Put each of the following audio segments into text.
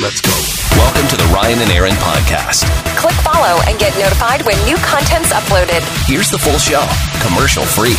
Let's go. Welcome to the Ryan and Erin podcast. Click follow and get notified when new content's uploaded. Here's the full show, commercial free.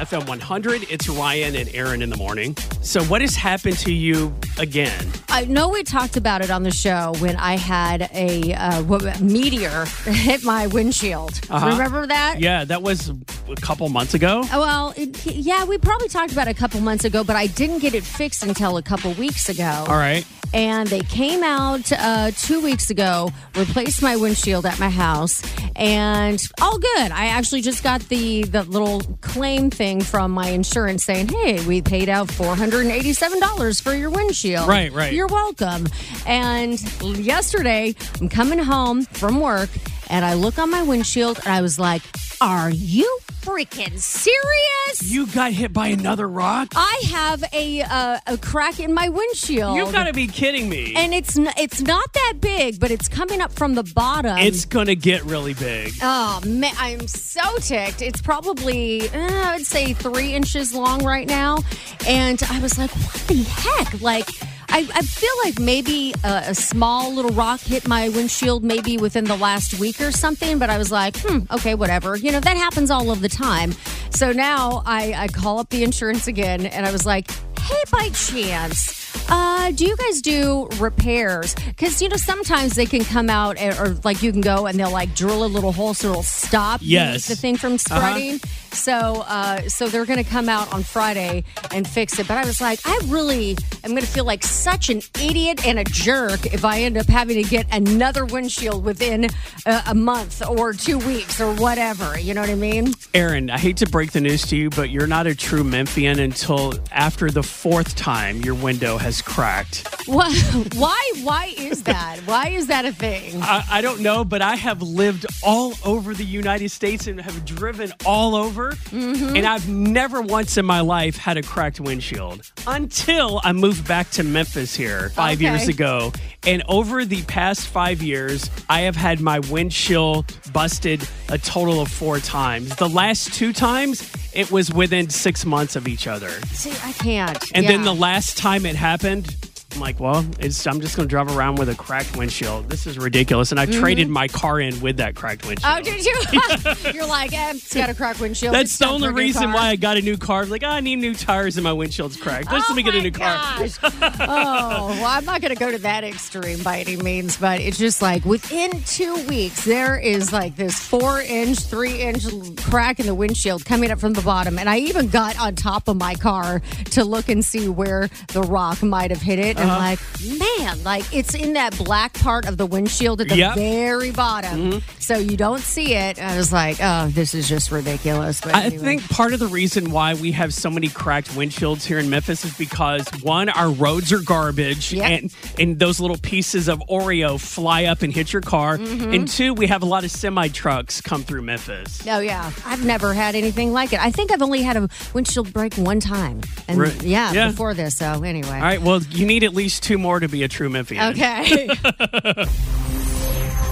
FM 100. It's Ryan and Erin in the morning. So, what has happened to you again? I know we talked about it on the show when I had a uh, meteor hit my windshield. Uh-huh. Remember that? Yeah, that was a couple months ago. Well, it, yeah, we probably talked about it a couple months ago, but I didn't get it fixed until a couple weeks ago. All right. And they came out uh, two weeks ago, replaced my windshield at my house, and all good. I actually just got the the little claim thing from my insurance saying, "Hey, we paid out four hundred and eighty seven dollars for your windshield. Right, right. You're welcome." And yesterday, I'm coming home from work, and I look on my windshield, and I was like, "Are you freaking serious?" You got hit by another rock? I have a uh, a crack in my windshield. You've got to be kidding me. And it's n- it's not that big, but it's coming up from the bottom. it's going to get really big. oh man, I'm so ticked. It's probably uh, I would say three inches long right now, and I was like, what the heck? Like. I, I feel like maybe a, a small little rock hit my windshield maybe within the last week or something, but I was like, hmm, okay, whatever. You know, that happens all of the time. So now I, I call up the insurance again and I was like, hey, by chance, uh, do you guys do repairs? Because you know sometimes they can come out and, or like you can go and they'll like drill a little hole so it'll stop Yes. the, thing from spreading. So uh, so they're going to come out on Friday and fix it. But I was like, I really am going to feel like such an idiot and a jerk if I end up having to get another windshield within a, a month or two weeks or whatever. You know what I mean? Erin, I hate to break the news to you, but you're not a true Memphian until after the fourth time your window has cracked. What? Why? Why is that? Why is that a thing? I, I don't know, but I have lived all over the United States and have driven all over. Mm-hmm. And I've never once in my life had a cracked windshield until I moved back to Memphis here five Okay. years ago. And over the past five years, I have had my windshield busted a total of four times. The last two times, it was within six months of each other. See, I can't. And then the last time it happened, I'm like, well, it's, I'm just going to drive around with a cracked windshield. This is ridiculous. And I traded my car in with that cracked windshield. Mm-hmm. Oh, did you? You're like, eh, it's got a cracked windshield. That's It's the only for a new reason why I got a new car. Like, "Ah, I need new tires and my windshield's cracked. Let's oh let me get a new car. oh, well, I'm not going to go to that extreme by any means, but it's just like within two weeks, there is like this four inch, three inch crack in the windshield coming up from the bottom. And I even got on top of my car to look and see where the rock might have hit it. And Uh-huh. like, man, like it's in that black part of the windshield at the Yep. very bottom. So you don't see it. I was like, oh, this is just ridiculous. But I anyway. think part of the reason why we have so many cracked windshields here in Memphis is because one, our roads are garbage, Yep. and and those little pieces of Oreo fly up and hit your car, Mm-hmm. and two, we have a lot of semi trucks come through Memphis. Oh yeah, I've never had anything like it. I think I've only had a windshield break one time, and Right. yeah, Yeah. before this. So anyway, All right, well, you need at least two more to be a true Memphian. okay.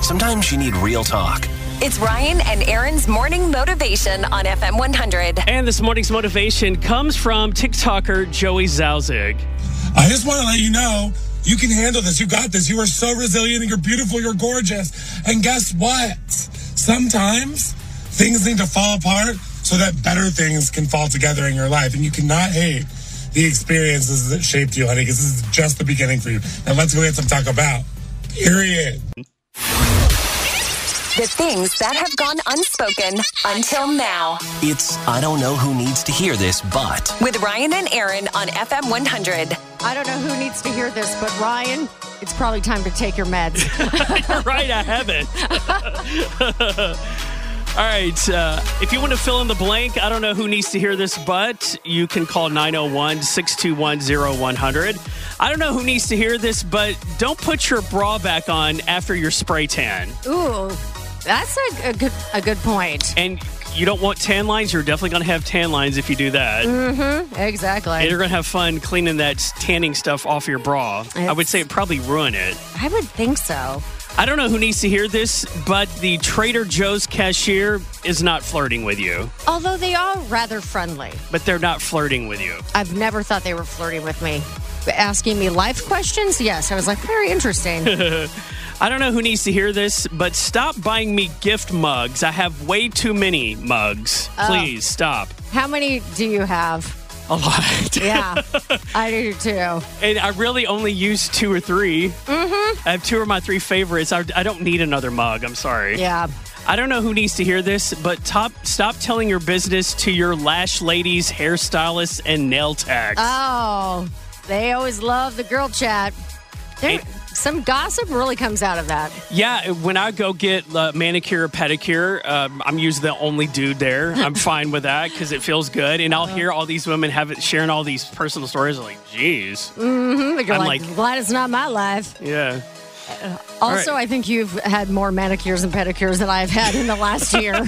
Sometimes you need real talk. It's Ryan and Erin's morning motivation on FM 100. And this morning's motivation comes from TikToker Joey Zauzig. I just want to let you know you can handle this. You got this. You are so resilient and you're beautiful. You're gorgeous. And guess what? Sometimes things need to fall apart so that better things can fall together in your life. And you cannot hate the experiences that shaped you, honey, because this is just the beginning for you. Now let's go get some Taco Bell. Period. The things that have gone unspoken until now. It's I don't know who needs to hear this, but With Ryan and Erin on FM 100. I don't know who needs to hear this, but Ryan, it's probably time to take your meds. You're right, I haven't. All right. Uh, if you want to fill in the blank, I don't know who needs to hear this, but you can call 901 621 0100. I don't know who needs to hear this, but don't put your bra back on after your spray tan. Ooh, that's a, a good a good point. And you don't want tan lines, you're definitely going to have tan lines if you do that. Mm-hmm. Exactly. And you're going to have fun cleaning that tanning stuff off your bra. I would say it probably ruin it. I would think so. I don't know who needs to hear this, but the Trader Joe's cashier is not flirting with you. Although they are rather friendly. But they're not flirting with you. I've never thought they were flirting with me. Asking me life questions? Yes. I was like, very interesting. I don't know who needs to hear this, but stop buying me gift mugs. I have way too many mugs. Oh. Please stop. How many do you have? A lot. Yeah, I do too. And I really only use two or 3 Mm-hmm. I have two of my three favorites. I, I don't need another mug. I'm sorry. Yeah. I don't know who needs to hear this, but top, stop telling your business to your lash ladies, hairstylists, and nail tags. Oh, they always love the girl chat. There, Hey. Some gossip really comes out of that. Yeah, when I go get uh, manicure or pedicure, um, I'm usually the only dude there. I'm fine with that because it feels good, and I'll hear all these women have it sharing all these personal stories. I'm like, geez, Mm-hmm. I'm like, like- glad it's not my life. yeah. Also, right. I think you've had more manicures and pedicures than I've had in the last year.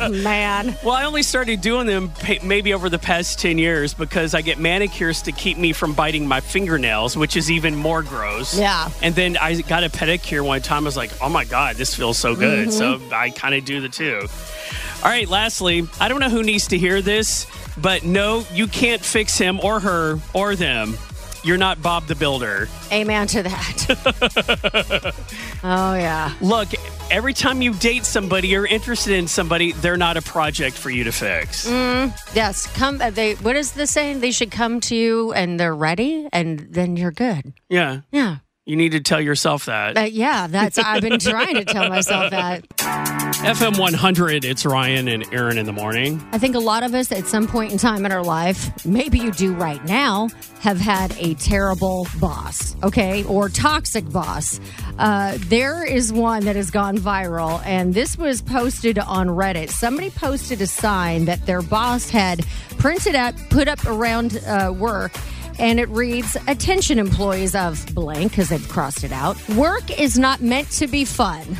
Man. Well, I only started doing them maybe over the past 10 years because I get manicures to keep me from biting my fingernails, which is even more gross. Yeah. And then I got a pedicure one time. I was like, oh my God, this feels so good. So Mm-hmm. I kind of do the two. All right, lastly, I don't know who needs to hear this, but no, you can't fix him or her or them. You're not Bob the Builder. Amen to that. oh, yeah. Look, every time you date somebody or interested in somebody, they're not a project for you to fix. Mm, Yes. Come. uh, They. What is the saying? They should come to you and they're ready, and then you're good. Yeah. Yeah. You need to tell yourself that. Uh, yeah. That's. I've been trying to tell myself that. FM 100, it's Ryan and Erin in the morning. I think a lot of us at some point in time in our life, maybe you do right now, have had a terrible boss, okay, or toxic boss. Uh, there is one that has gone viral, and this was posted on Reddit. Somebody posted a sign that their boss had printed up, put up around uh, work. And it reads, Attention employees of blank, because they've crossed it out. Work is not meant to be fun.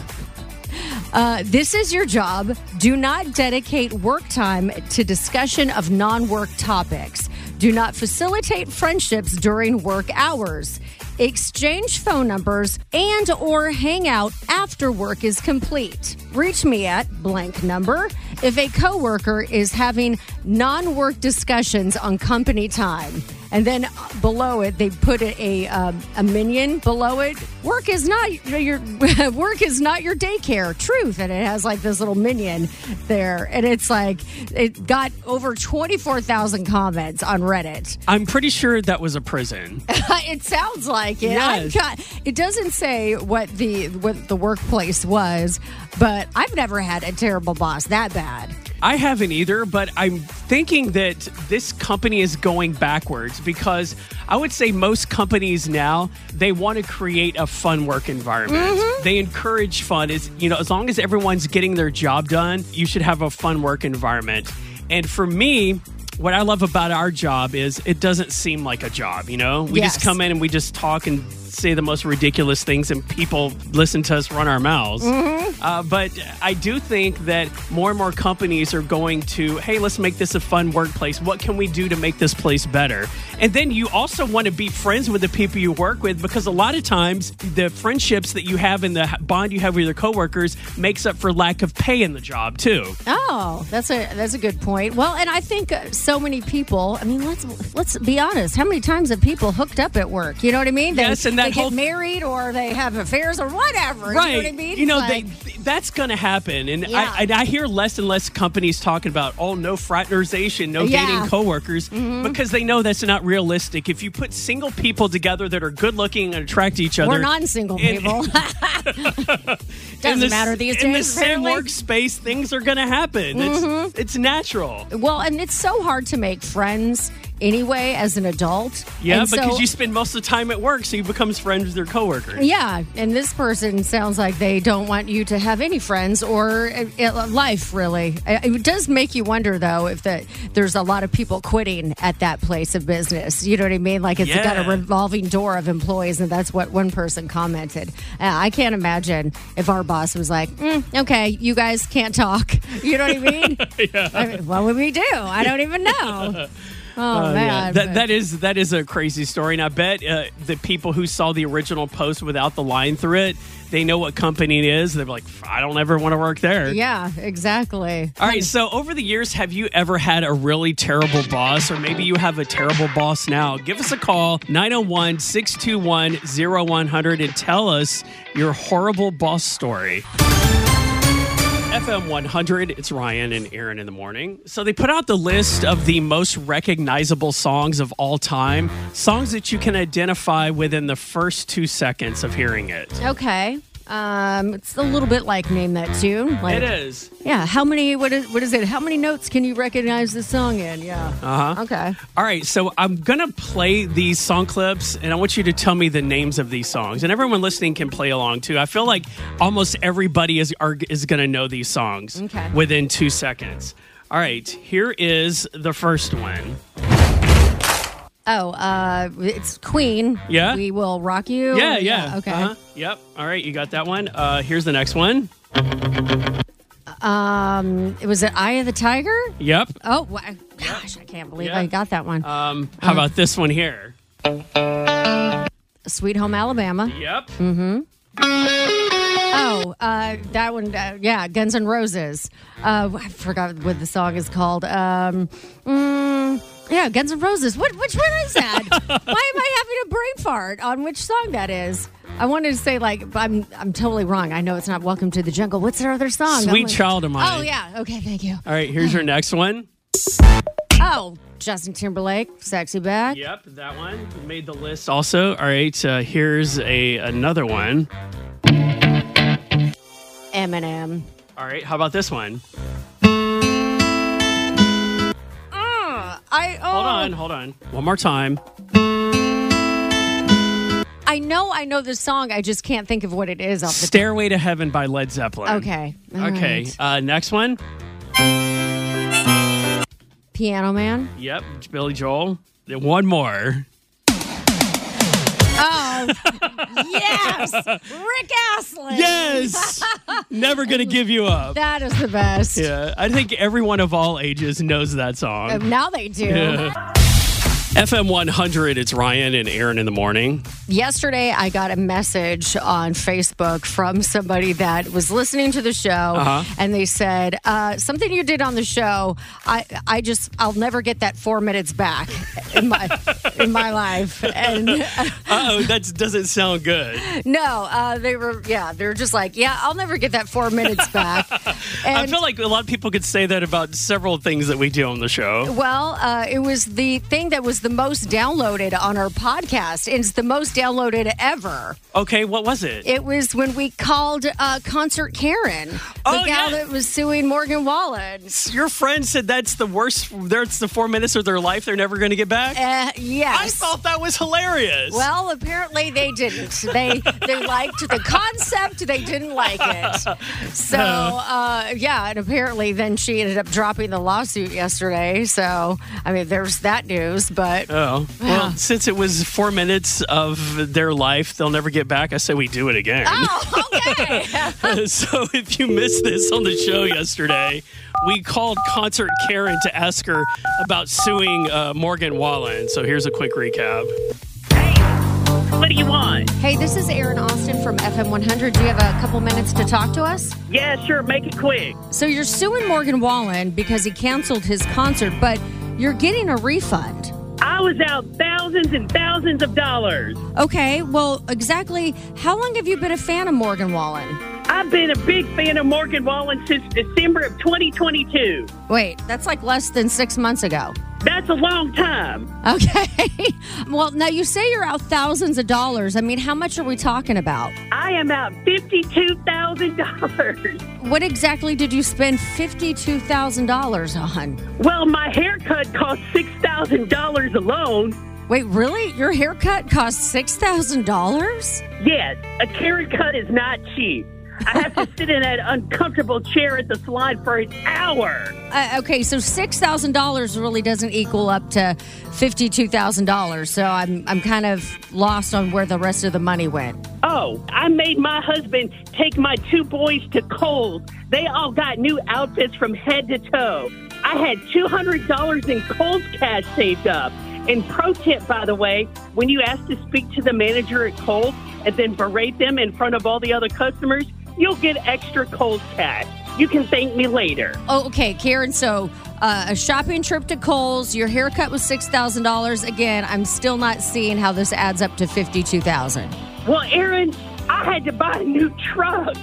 Uh, this is your job. Do not dedicate work time to discussion of non work topics. Do not facilitate friendships during work hours. Exchange phone numbers and or hang out after work is complete. Reach me at blank number if a coworker is having non-work discussions on company time. And then below it, they put a a, um, a minion below it. Work is not your work is not your daycare. Truth, and it has like this little minion there, and it's like it got over twenty four thousand comments on Reddit. I'm pretty sure that was a prison. it sounds like it. Yes. ki- it doesn't say what the what the workplace was, but I've never had a terrible boss that bad. I haven't either, but I'm thinking that this company is going backwards because I would say most companies now they want to create a fun work environment. Mm-hmm. They encourage fun. Is you know as long as everyone's getting their job done, you should have a fun work environment. And for me. What I love about our job is it doesn't seem like a job, you know? We Yes. just come in and we just talk and say the most ridiculous things, and people listen to us run our mouths. Uh, but I do think that more and more companies are going to, hey, let's make this a fun workplace. What can we do to make this place better? And then you also want to be friends with the people you work with because a lot of times the friendships that you have and the bond you have with your coworkers makes up for lack of pay in the job too. Oh, that's a that's a good point. Well, and I think uh, so many people. I mean, let's let's be honest. How many times have people hooked up at work? You know what I mean? They, Yes, and that they whole- get married or they have affairs or whatever. Right. You know what I mean? You know, Like- they that's going to happen, and Yeah. I, I hear less and less companies talking about oh no fraternization, no Yeah. dating coworkers mm-hmm. because they know that's not realistic. If you put single people together that are good looking and attract each other, We're non-single in- people. Doesn't the, matter these days. in the same apparently. workspace, things are going to happen. It's, mm-hmm. it's natural. Well, and it's so hard to make friends anyway as an adult. Yeah, And so- because you spend most of the time at work, so you become friends with your coworkers. Yeah, and this person sounds like they don't want you to have any friends or uh, uh, life, really. Uh, It does make you wonder, though, if that there's a lot of people quitting at that place of business. You know what I mean? Like it's got a revolving door of employees, and that's what one person commented. Uh, I can't imagine if our boss was like, "Mm, "Okay, you guys can't talk." You know what I mean? I mean, what would we do? I don't even know. Oh, Uh, man, yeah. that, that is that is a crazy story, and I bet uh, the people who saw the original post without the line through it, they know what company it is. They're like, I don't ever want to work there. yeah, exactly. All right. So over the years, have you ever had a really terrible boss, or maybe you have a terrible boss now? Give us a call 901 621 0100 and tell us your horrible boss story. FM 100, it's Ryan and Erin in the morning. So they put out the list of the most recognizable songs of all time, songs that you can identify within the first two seconds of hearing it. Okay. Um, it's a little bit like name that tune. Like, It is. Yeah. How many? What is? What is it? How many notes can you recognize the song in? Yeah. Uh huh. Okay. All right, so I'm gonna play these song clips, and I want you to tell me the names of these songs, and everyone listening can play along too. I feel like almost everybody is are, is gonna know these songs Okay. within two seconds. All right, here is the first one. Oh, uh, it's Queen. Yeah? We will rock you. Yeah, yeah. Okay. Uh-huh. Yep. All right, you got that one. Uh, here's the next one. Um, was it Eye of the Tiger? Yep. Oh, wa- gosh, I can't believe Yeah. I got that one. Um, how about this one here? Sweet Home Alabama. Yep. Mm-hmm. Oh, uh, that one. Uh, yeah, Guns N' Roses. Uh, I forgot what the song is called. Um, mm, yeah, Guns N' Roses. What? Which one is that? Why am I having a brain fart on which song that is? I wanted to say like I'm I'm totally wrong. I know it's not Welcome to the Jungle. What's their other song? Sweet like- Child of Mine. Oh yeah. Okay. Thank you. All right, here's your next one. Oh, Justin Timberlake, Sexy Back. Yep, that one made the list. Also, all right. Uh, here's a another one. Eminem. All right, how about this one? I oh, Hold on, hold on. One more time. I know I know the song. I just can't think of what it is off the Stairway to Heaven by Led Zeppelin. Okay. All Okay. right. Uh, next one. Piano Man. Yep, Billy Joel. One more. Yes. Rick Astley. Yes. Never gonna give you up. That is the best. Yeah, I think everyone of all ages knows that song. Um, Now they do. Yeah. FM 100, it's Ryan and Erin in the morning. Yesterday, I got a message on Facebook from somebody that was listening to the show, Uh-huh. and they said uh, something you did on the show. I, I just, I'll never get that four minutes back in my, in my life. And oh, that doesn't sound good. no, uh, they were, yeah, they were just like, yeah, I'll never get that four minutes back. And I feel like a lot of people could say that about several things that we do on the show. Well, uh, it was the thing that was the most downloaded on our podcast. It's the most downloaded ever. Okay, what was it? It was when we called uh, Concert Karen, the Oh, gal yeah. that was suing Morgan Wallen. Your friend said that's the worst. That's the four minutes of their life they're never going to get back. Uh, yes. I thought that was hilarious. Well, apparently they didn't. They they liked the concept. They didn't like it. So uh, yeah, and apparently then she ended up dropping the lawsuit yesterday. So I mean, there's that news. But Oh, well, since it was four minutes of their life they'll never get back, I say we do it again. oh, okay. so if you missed this on the show yesterday, we called Concert Karen to ask her about suing uh, Morgan Wallen. So here's a quick recap. Hey, what do you want? Hey, this is Erin Austin from FM 100. Do you have a couple minutes to talk to us? Yeah, sure. Make it quick. So you're suing Morgan Wallen because he canceled his concert, but you're getting a refund. I was out thousands and thousands of dollars. Okay, well, exactly how long have you been a fan of Morgan Wallen? I've been a big fan of Morgan Wallen since December of 2022. Wait, that's like less than six months ago. That's a long time. Okay. well, now you say you're out thousands of dollars. I mean, how much are we talking about? I am out $52,000. What exactly did you spend $52,000 on? Well, my haircut cost $6,000 alone. Wait, really? Your haircut cost $6,000? Yes, a Karen cut is not cheap. I have to sit in that uncomfortable chair at the slide for an hour. Uh, okay, so $6,000 really doesn't equal up to $52,000. So I'm, I'm kind of lost on where the rest of the money went. Oh, I made my husband take my two boys to Kohl's. They all got new outfits from head to toe. I had $200 in Kohl's cash saved up. And pro tip, by the way, when you ask to speak to the manager at Kohl's and then berate them in front of all the other customers, you'll get extra Kohl's cash. You can thank me later. Oh, okay, Karen. So uh, a shopping trip to Kohl's, your haircut was $6,000. Again, I'm still not seeing how this adds up to 52000 Well, Erin, I had to buy a new truck.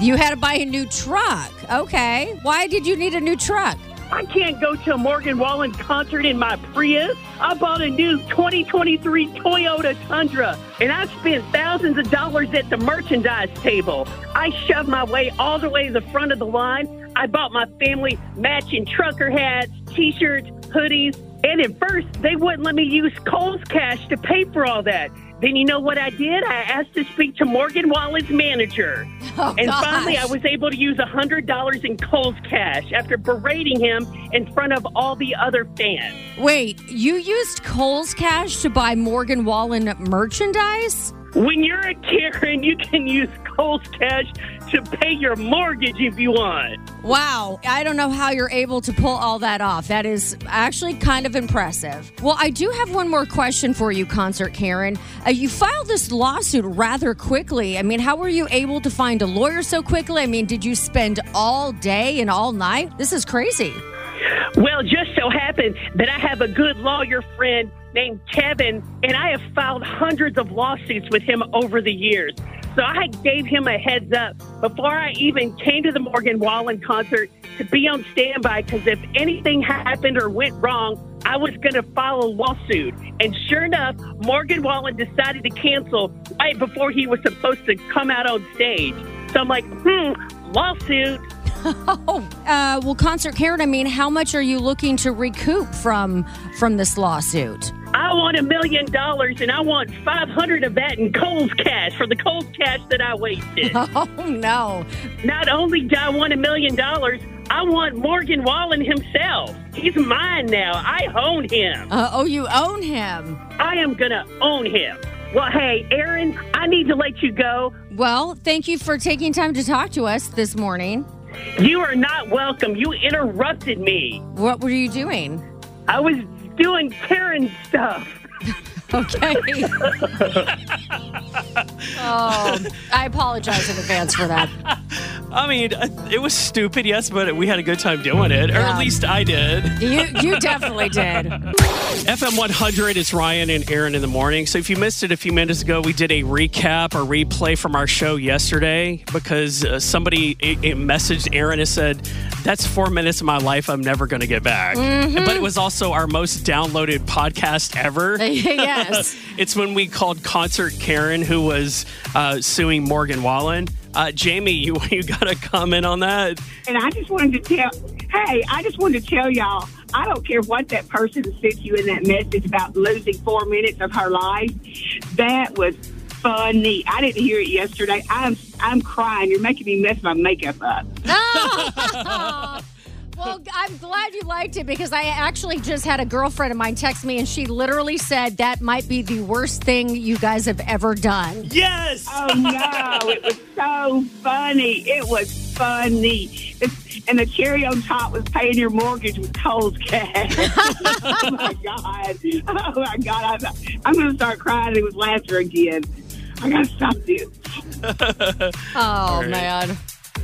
You had to buy a new truck. Okay. Why did you need a new truck? I can't go to a Morgan Wallen concert in my Prius. I bought a new 2023 Toyota Tundra, and I spent thousands of dollars at the merchandise table. I shoved my way all the way to the front of the line. I bought my family matching trucker hats, t-shirts, hoodies, and at first they wouldn't let me use Kohl's cash to pay for all that. Then you know what I did? I asked to speak to Morgan Wallen's manager. Oh, and gosh. finally, I was able to use $100 in Kohl's cash after berating him in front of all the other fans. Wait, you used Kohl's cash to buy Morgan Wallen merchandise? When you're a Karen, you can use Kohl's cash to pay your mortgage if you want. Wow, I don't know how you're able to pull all that off. That is actually kind of impressive. Well, I do have one more question for you, Concert Karen. Uh, you filed this lawsuit rather quickly. I mean, how were you able to find a lawyer so quickly? I mean, did you spend all day and all night? This is crazy. Well, just so happened that I have a good lawyer friend named Kevin, and I have filed hundreds of lawsuits with him over the years. So I gave him a heads up before I even came to the Morgan Wallen concert to be on standby because if anything happened or went wrong, I was going to file a lawsuit. And sure enough, Morgan Wallen decided to cancel right before he was supposed to come out on stage. So I'm like, hmm, lawsuit. Oh, uh, well, Concert Karen, I mean, how much are you looking to recoup from from this lawsuit? I want a million dollars and I want 500 of that in Kohl's cash for the Kohl's cash that I wasted. Oh, no. Not only do I want a million dollars, I want Morgan Wallen himself. He's mine now. I own him. Uh, oh, you own him. I am going to own him. Well, hey, Erin, I need to let you go. Well, thank you for taking time to talk to us this morning. You are not welcome. You interrupted me. What were you doing? I was doing Karen stuff. Okay. oh, I apologize in advance for that. I mean, it was stupid, yes, but we had a good time doing it, or Yeah. at least I did. You you definitely did. FM 100 is Ryan and Erin in the morning. So if you missed it a few minutes ago, we did a recap or replay from our show yesterday because uh, somebody it, it messaged Erin and said, That's four minutes of my life I'm never going to get back. But it was also our most downloaded podcast ever. yes. it's when we called Concert Karen, who was uh, suing Morgan Wallen. Uh, Jamie, you, you got a comment on that? And I just wanted to tell, hey, I just wanted to tell y'all, I don't care what that person sent you in that message about losing four minutes of her life. That was funny. I didn't hear it yesterday. I'm I'm crying. You're making me mess my makeup up. Well, I'm glad you liked it because I actually just had a girlfriend of mine text me and she literally said that might be the worst thing you guys have ever done. Yes! Oh no, it was so funny. It was funny. It's- And the cherry on top was paying your mortgage with Kohl's cash. oh my god! Oh my god! I'm, I'm going to start crying with laughter again. I got to stop this. Oh, man.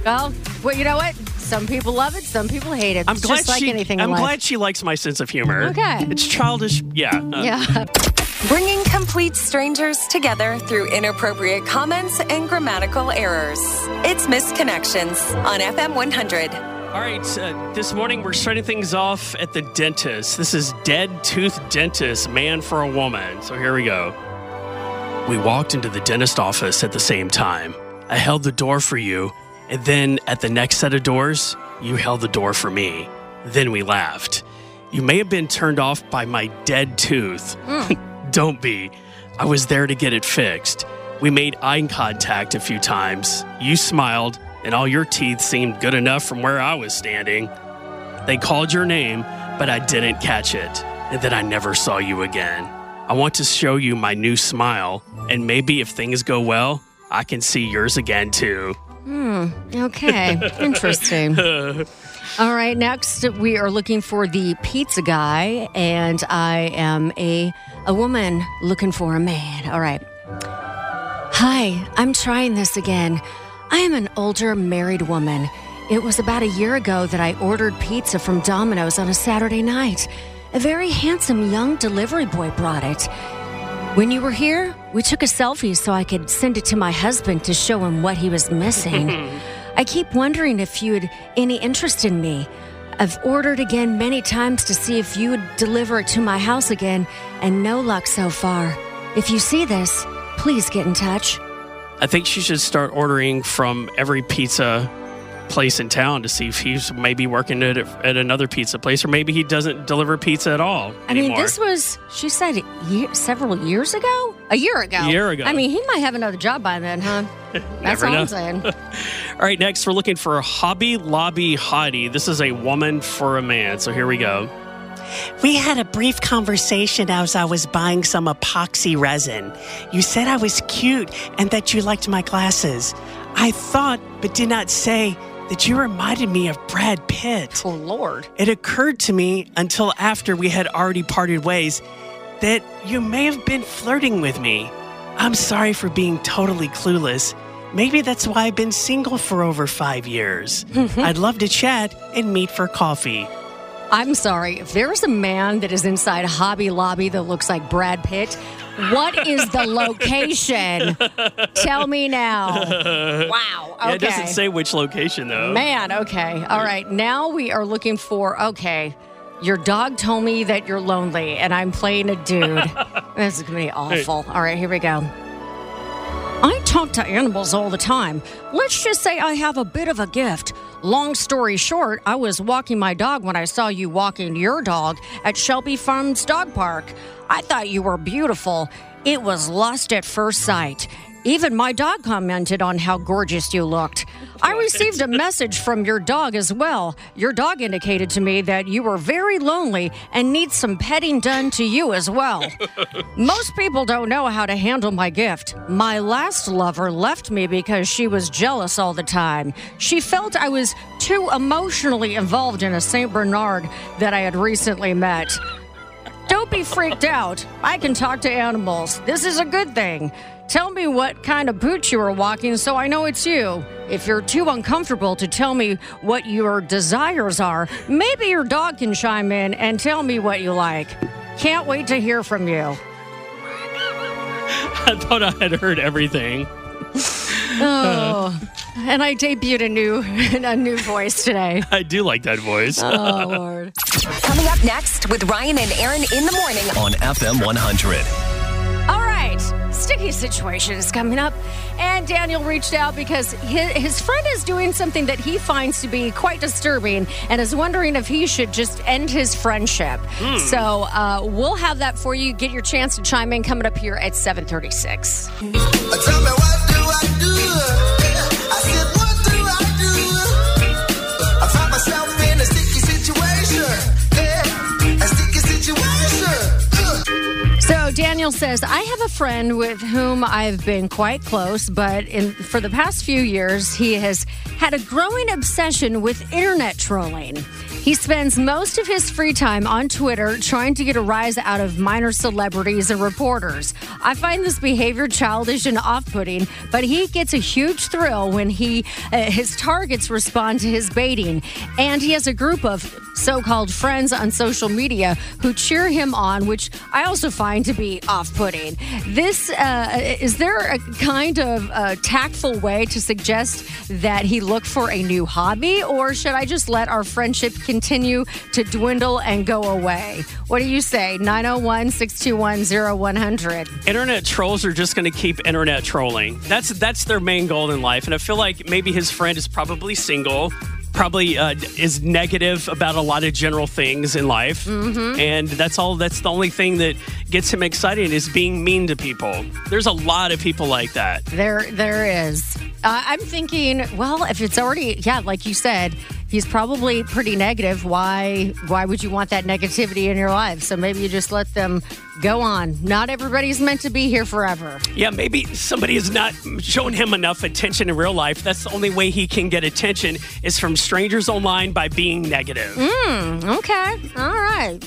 Well, well, you know what? Some people love it, some people hate it. I'm It's glad just like she. anything I'm life. glad she likes my sense of humor. Okay. it's childish. Yeah. uh, Yeah. bringing complete strangers together through inappropriate comments and grammatical errors. It's Missed Connections on FM 100. All right, uh, this morning we're starting things off at the dentist. This is Dead Tooth Dentist, man for a woman. So here we go. We walked into the dentist office at the same time. I held the door for you, and then at the next set of doors, you held the door for me. Then we laughed. You may have been turned off by my dead tooth. Mm. Don't be. I was there to get it fixed. We made eye contact a few times. You smiled, and all your teeth seemed good enough from where I was standing. They called your name, but I didn't catch it, and then I never saw you again. I want to show you my new smile, and maybe if things go well, I can see yours again too. Hmm. Okay. Interesting. All right. Next, we are looking for the pizza guy, and I am a a woman looking for a man. All right. Hi, I'm trying this again. I am an older married woman. It was about a year ago that I ordered pizza from Domino's on a Saturday night. A very handsome young delivery boy brought it. When you were here, we took a selfie so I could send it to my husband to show him what he was missing. I keep wondering if you had any interest in me. I've ordered again many times to see if you would deliver it to my house again, and no luck so far. If you see this, please get in touch. I think she should start ordering from every pizza place in town to see if he's maybe working at, at another pizza place or maybe he doesn't deliver pizza at all I mean, this was, she said, year, several years ago? A year ago. A year ago. I mean, he might have another job by then, huh? That's Never all know. I'm saying. All right, next we're looking for a Hobby Lobby Hottie. This is a woman for a man. So here we go. We had a brief conversation as I was buying some epoxy resin. You said I was cute and that you liked my glasses. I thought, but did not say, that you reminded me of Brad Pitt. Oh, Lord. It occurred to me until after we had already parted ways that you may have been flirting with me. I'm sorry for being totally clueless. Maybe that's why I've been single for over five years. Mm-hmm. I'd love to chat and meet for coffee. I'm sorry. If there's a man that is inside Hobby Lobby that looks like Brad Pitt, what is the location? Tell me now. Wow. Okay. Yeah, it doesn't say which location though. Man, okay. All right. Now we are looking for, okay, your dog told me that you're lonely and I'm playing a dude. this is going to be awful. All right, here we go. I talk to animals all the time. Let's just say I have a bit of a gift. Long story short, I was walking my dog when I saw you walking your dog at Shelby Farms Dog Park. I thought you were beautiful. It was lust at first sight. Even my dog commented on how gorgeous you looked. I received a message from your dog as well. Your dog indicated to me that you were very lonely and need some petting done to you as well. Most people don't know how to handle my gift. My last lover left me because she was jealous all the time. She felt I was too emotionally involved in a St. Bernard that I had recently met. Don't be freaked out. I can talk to animals. This is a good thing. Tell me what kind of boots you are walking so I know it's you. If you're too uncomfortable to tell me what your desires are, maybe your dog can chime in and tell me what you like. Can't wait to hear from you. I thought I had heard everything. Oh, and I debuted a new a new voice today. I do like that voice. Oh Lord. Coming up next with Ryan and Erin in the morning. on FM 100 sticky situation is coming up. And Daniel reached out because his, his friend is doing something that he finds to be quite disturbing and is wondering if he should just end his friendship. Mm. So uh, we'll have that for you. Get your chance to chime in coming up here at 736. Daniel says, I have a friend with whom I've been quite close, but in, for the past few years, he has had a growing obsession with internet trolling. He spends most of his free time on Twitter trying to get a rise out of minor celebrities and reporters. I find this behavior childish and off-putting, but he gets a huge thrill when he uh, his targets respond to his baiting, and he has a group of so-called friends on social media who cheer him on, which I also find to be off-putting. This uh, is there a kind of uh, tactful way to suggest that he look for a new hobby, or should I just let our friendship continue to dwindle and go away? What do you say? 901 621 0100. Internet trolls are just going to keep internet trolling. That's that's their main goal in life, and I feel like maybe his friend is probably single. Probably uh, is negative about a lot of general things in life, Mm-hmm. and that's all. That's the only thing that gets him excited is being mean to people. There's a lot of people like that. There, there is. Uh, I'm thinking, well, if it's already, yeah, like you said, he's probably pretty negative. Why, why would you want that negativity in your life? So maybe you just let them go on. Not everybody's meant to be here forever. Yeah, maybe somebody is not showing him enough attention in real life. That's the only way he can get attention is from strangers online by being negative. Hmm. Okay. All right.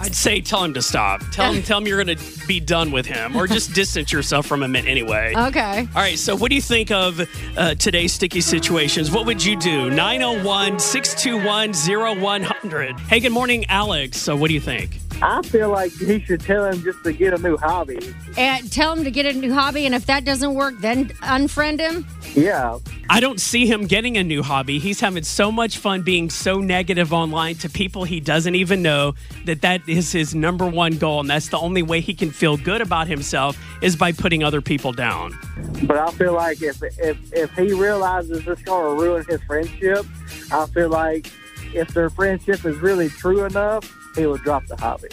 I'd say tell him to stop. Tell him tell him you're going to be done with him or just distance yourself from him anyway. Okay. All right, so what do you think of uh, today's sticky situations? What would you do? 901 621 0100. Hey, good morning, Alex. So, what do you think? I feel like he should tell him just to get a new hobby. And tell him to get a new hobby, and if that doesn't work, then unfriend him. Yeah. I don't see him getting a new hobby. He's having so much fun being so negative online to people he doesn't even know that that is his number one goal. And that's the only way he can feel good about himself is by putting other people down. But I feel like if if if he realizes it's going to ruin his friendship, I feel like if their friendship is really true enough, he would drop the hobby.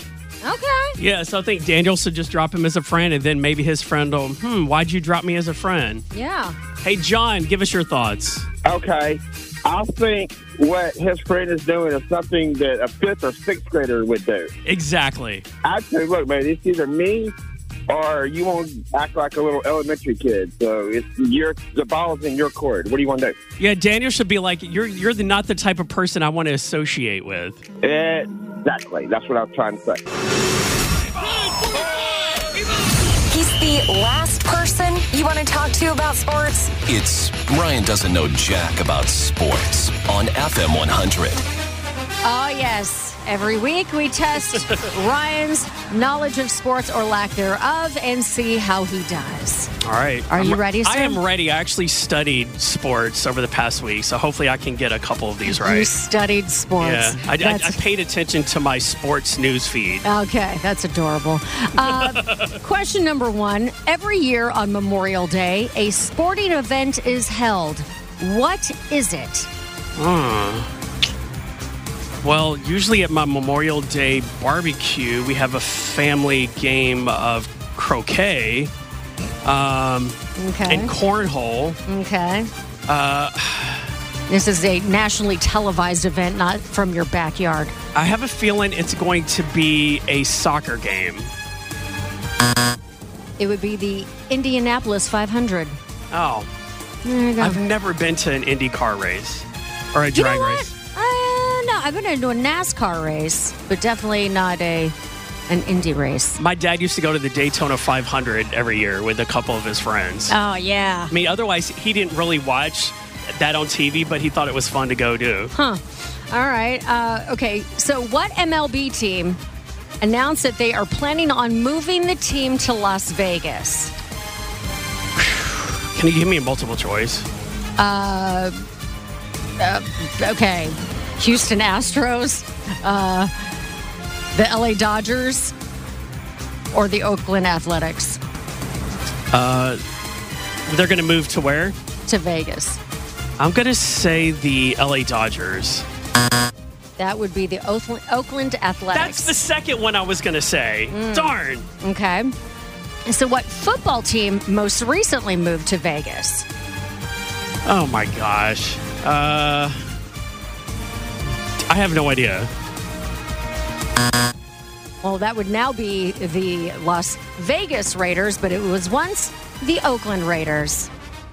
Okay. Yeah, so I think Daniel should just drop him as a friend and then maybe his friend will, hmm, why'd you drop me as a friend? Yeah. Hey, John, give us your thoughts. Okay. I think what his friend is doing is something that a fifth or sixth grader would do. Exactly. I'd look, man, it's either me or you won't act like a little elementary kid. So it's your the ball's in your court. What do you want to do? Yeah, Daniel should be like, you're you're the, not the type of person I want to associate with. Exactly. That's what I was trying to say. He's the last person you want to talk to about sports. It's Ryan doesn't know jack about sports on FM 100. Oh, ah, yes. Every week we test Ryan's knowledge of sports or lack thereof and see how he does. All right. Are I'm you ready, sir? I am ready. I actually studied sports over the past week, so hopefully I can get a couple of these right. You studied sports. Yeah, I, I, I paid attention to my sports news feed. Okay, that's adorable. Uh, question number one Every year on Memorial Day, a sporting event is held. What is it? Hmm. Well, usually at my Memorial Day barbecue, we have a family game of croquet um, Okay. and cornhole. Okay. Uh, This is a nationally televised event, not from your backyard. I have a feeling it's going to be a soccer game. It would be the Indianapolis 500. Oh, There you go. I've never been to an Indy car race or a You know drag race. I've been into a NASCAR race, but definitely not a an Indy race. My dad used to go to the Daytona 500 every year with a couple of his friends. Oh yeah. I mean, otherwise, he didn't really watch that on TV, but he thought it was fun to go do. Huh. All right. Uh, okay. So, what MLB team announced that they are planning on moving the team to Las Vegas? Can you give me a multiple choice? Uh, uh, okay. Houston Astros, uh, the LA Dodgers, or the Oakland Athletics Uh, they're going to move to where? to Vegas. I'm going to say the LA Dodgers. That would be the Oakland, Athletics. That's the second one I was going to say. Mm. Darn. Okay. So, what football team most recently moved to Vegas? Oh my gosh. Uh, I have no idea. Well, that would now be the Las Vegas Raiders, but it was once the Oakland Raiders.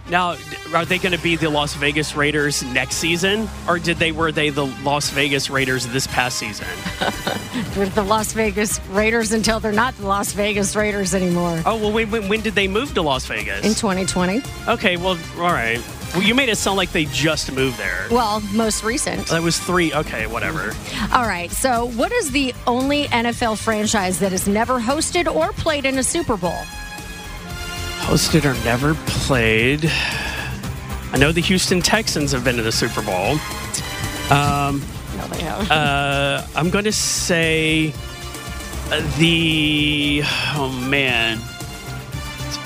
Now, are they going to be the Las Vegas Raiders next season, or did they were they the Las Vegas Raiders this past season? They're the Las Vegas Raiders until they're not the Las Vegas Raiders anymore. Oh well, when, when, when did they move to Las Vegas? In 2020. Okay, well, all right. Well, you made it sound like they just moved there. Well, most recent. That was three. Okay, whatever. All right. So, what is the only NFL franchise that has never hosted or played in a Super Bowl? Hosted or never played. I know the Houston Texans have been to the Super Bowl. Um, no, they have. Uh, I'm going to say uh, the. Oh, man.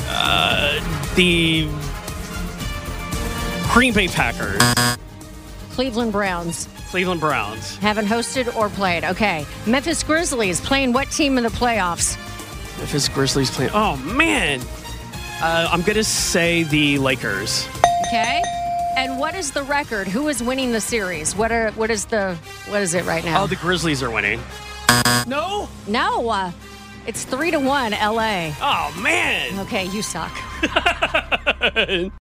Uh, the Green Bay Packers. Cleveland Browns. Cleveland Browns. Haven't hosted or played. Okay. Memphis Grizzlies playing what team in the playoffs? Memphis Grizzlies playing. Oh, man. Uh, I'm going to say the Lakers. Okay. And what is the record? Who is winning the series? What are what is the what is it right now? Oh, the Grizzlies are winning. No. No. Uh, it's three to one, LA. Oh man. Okay, you suck.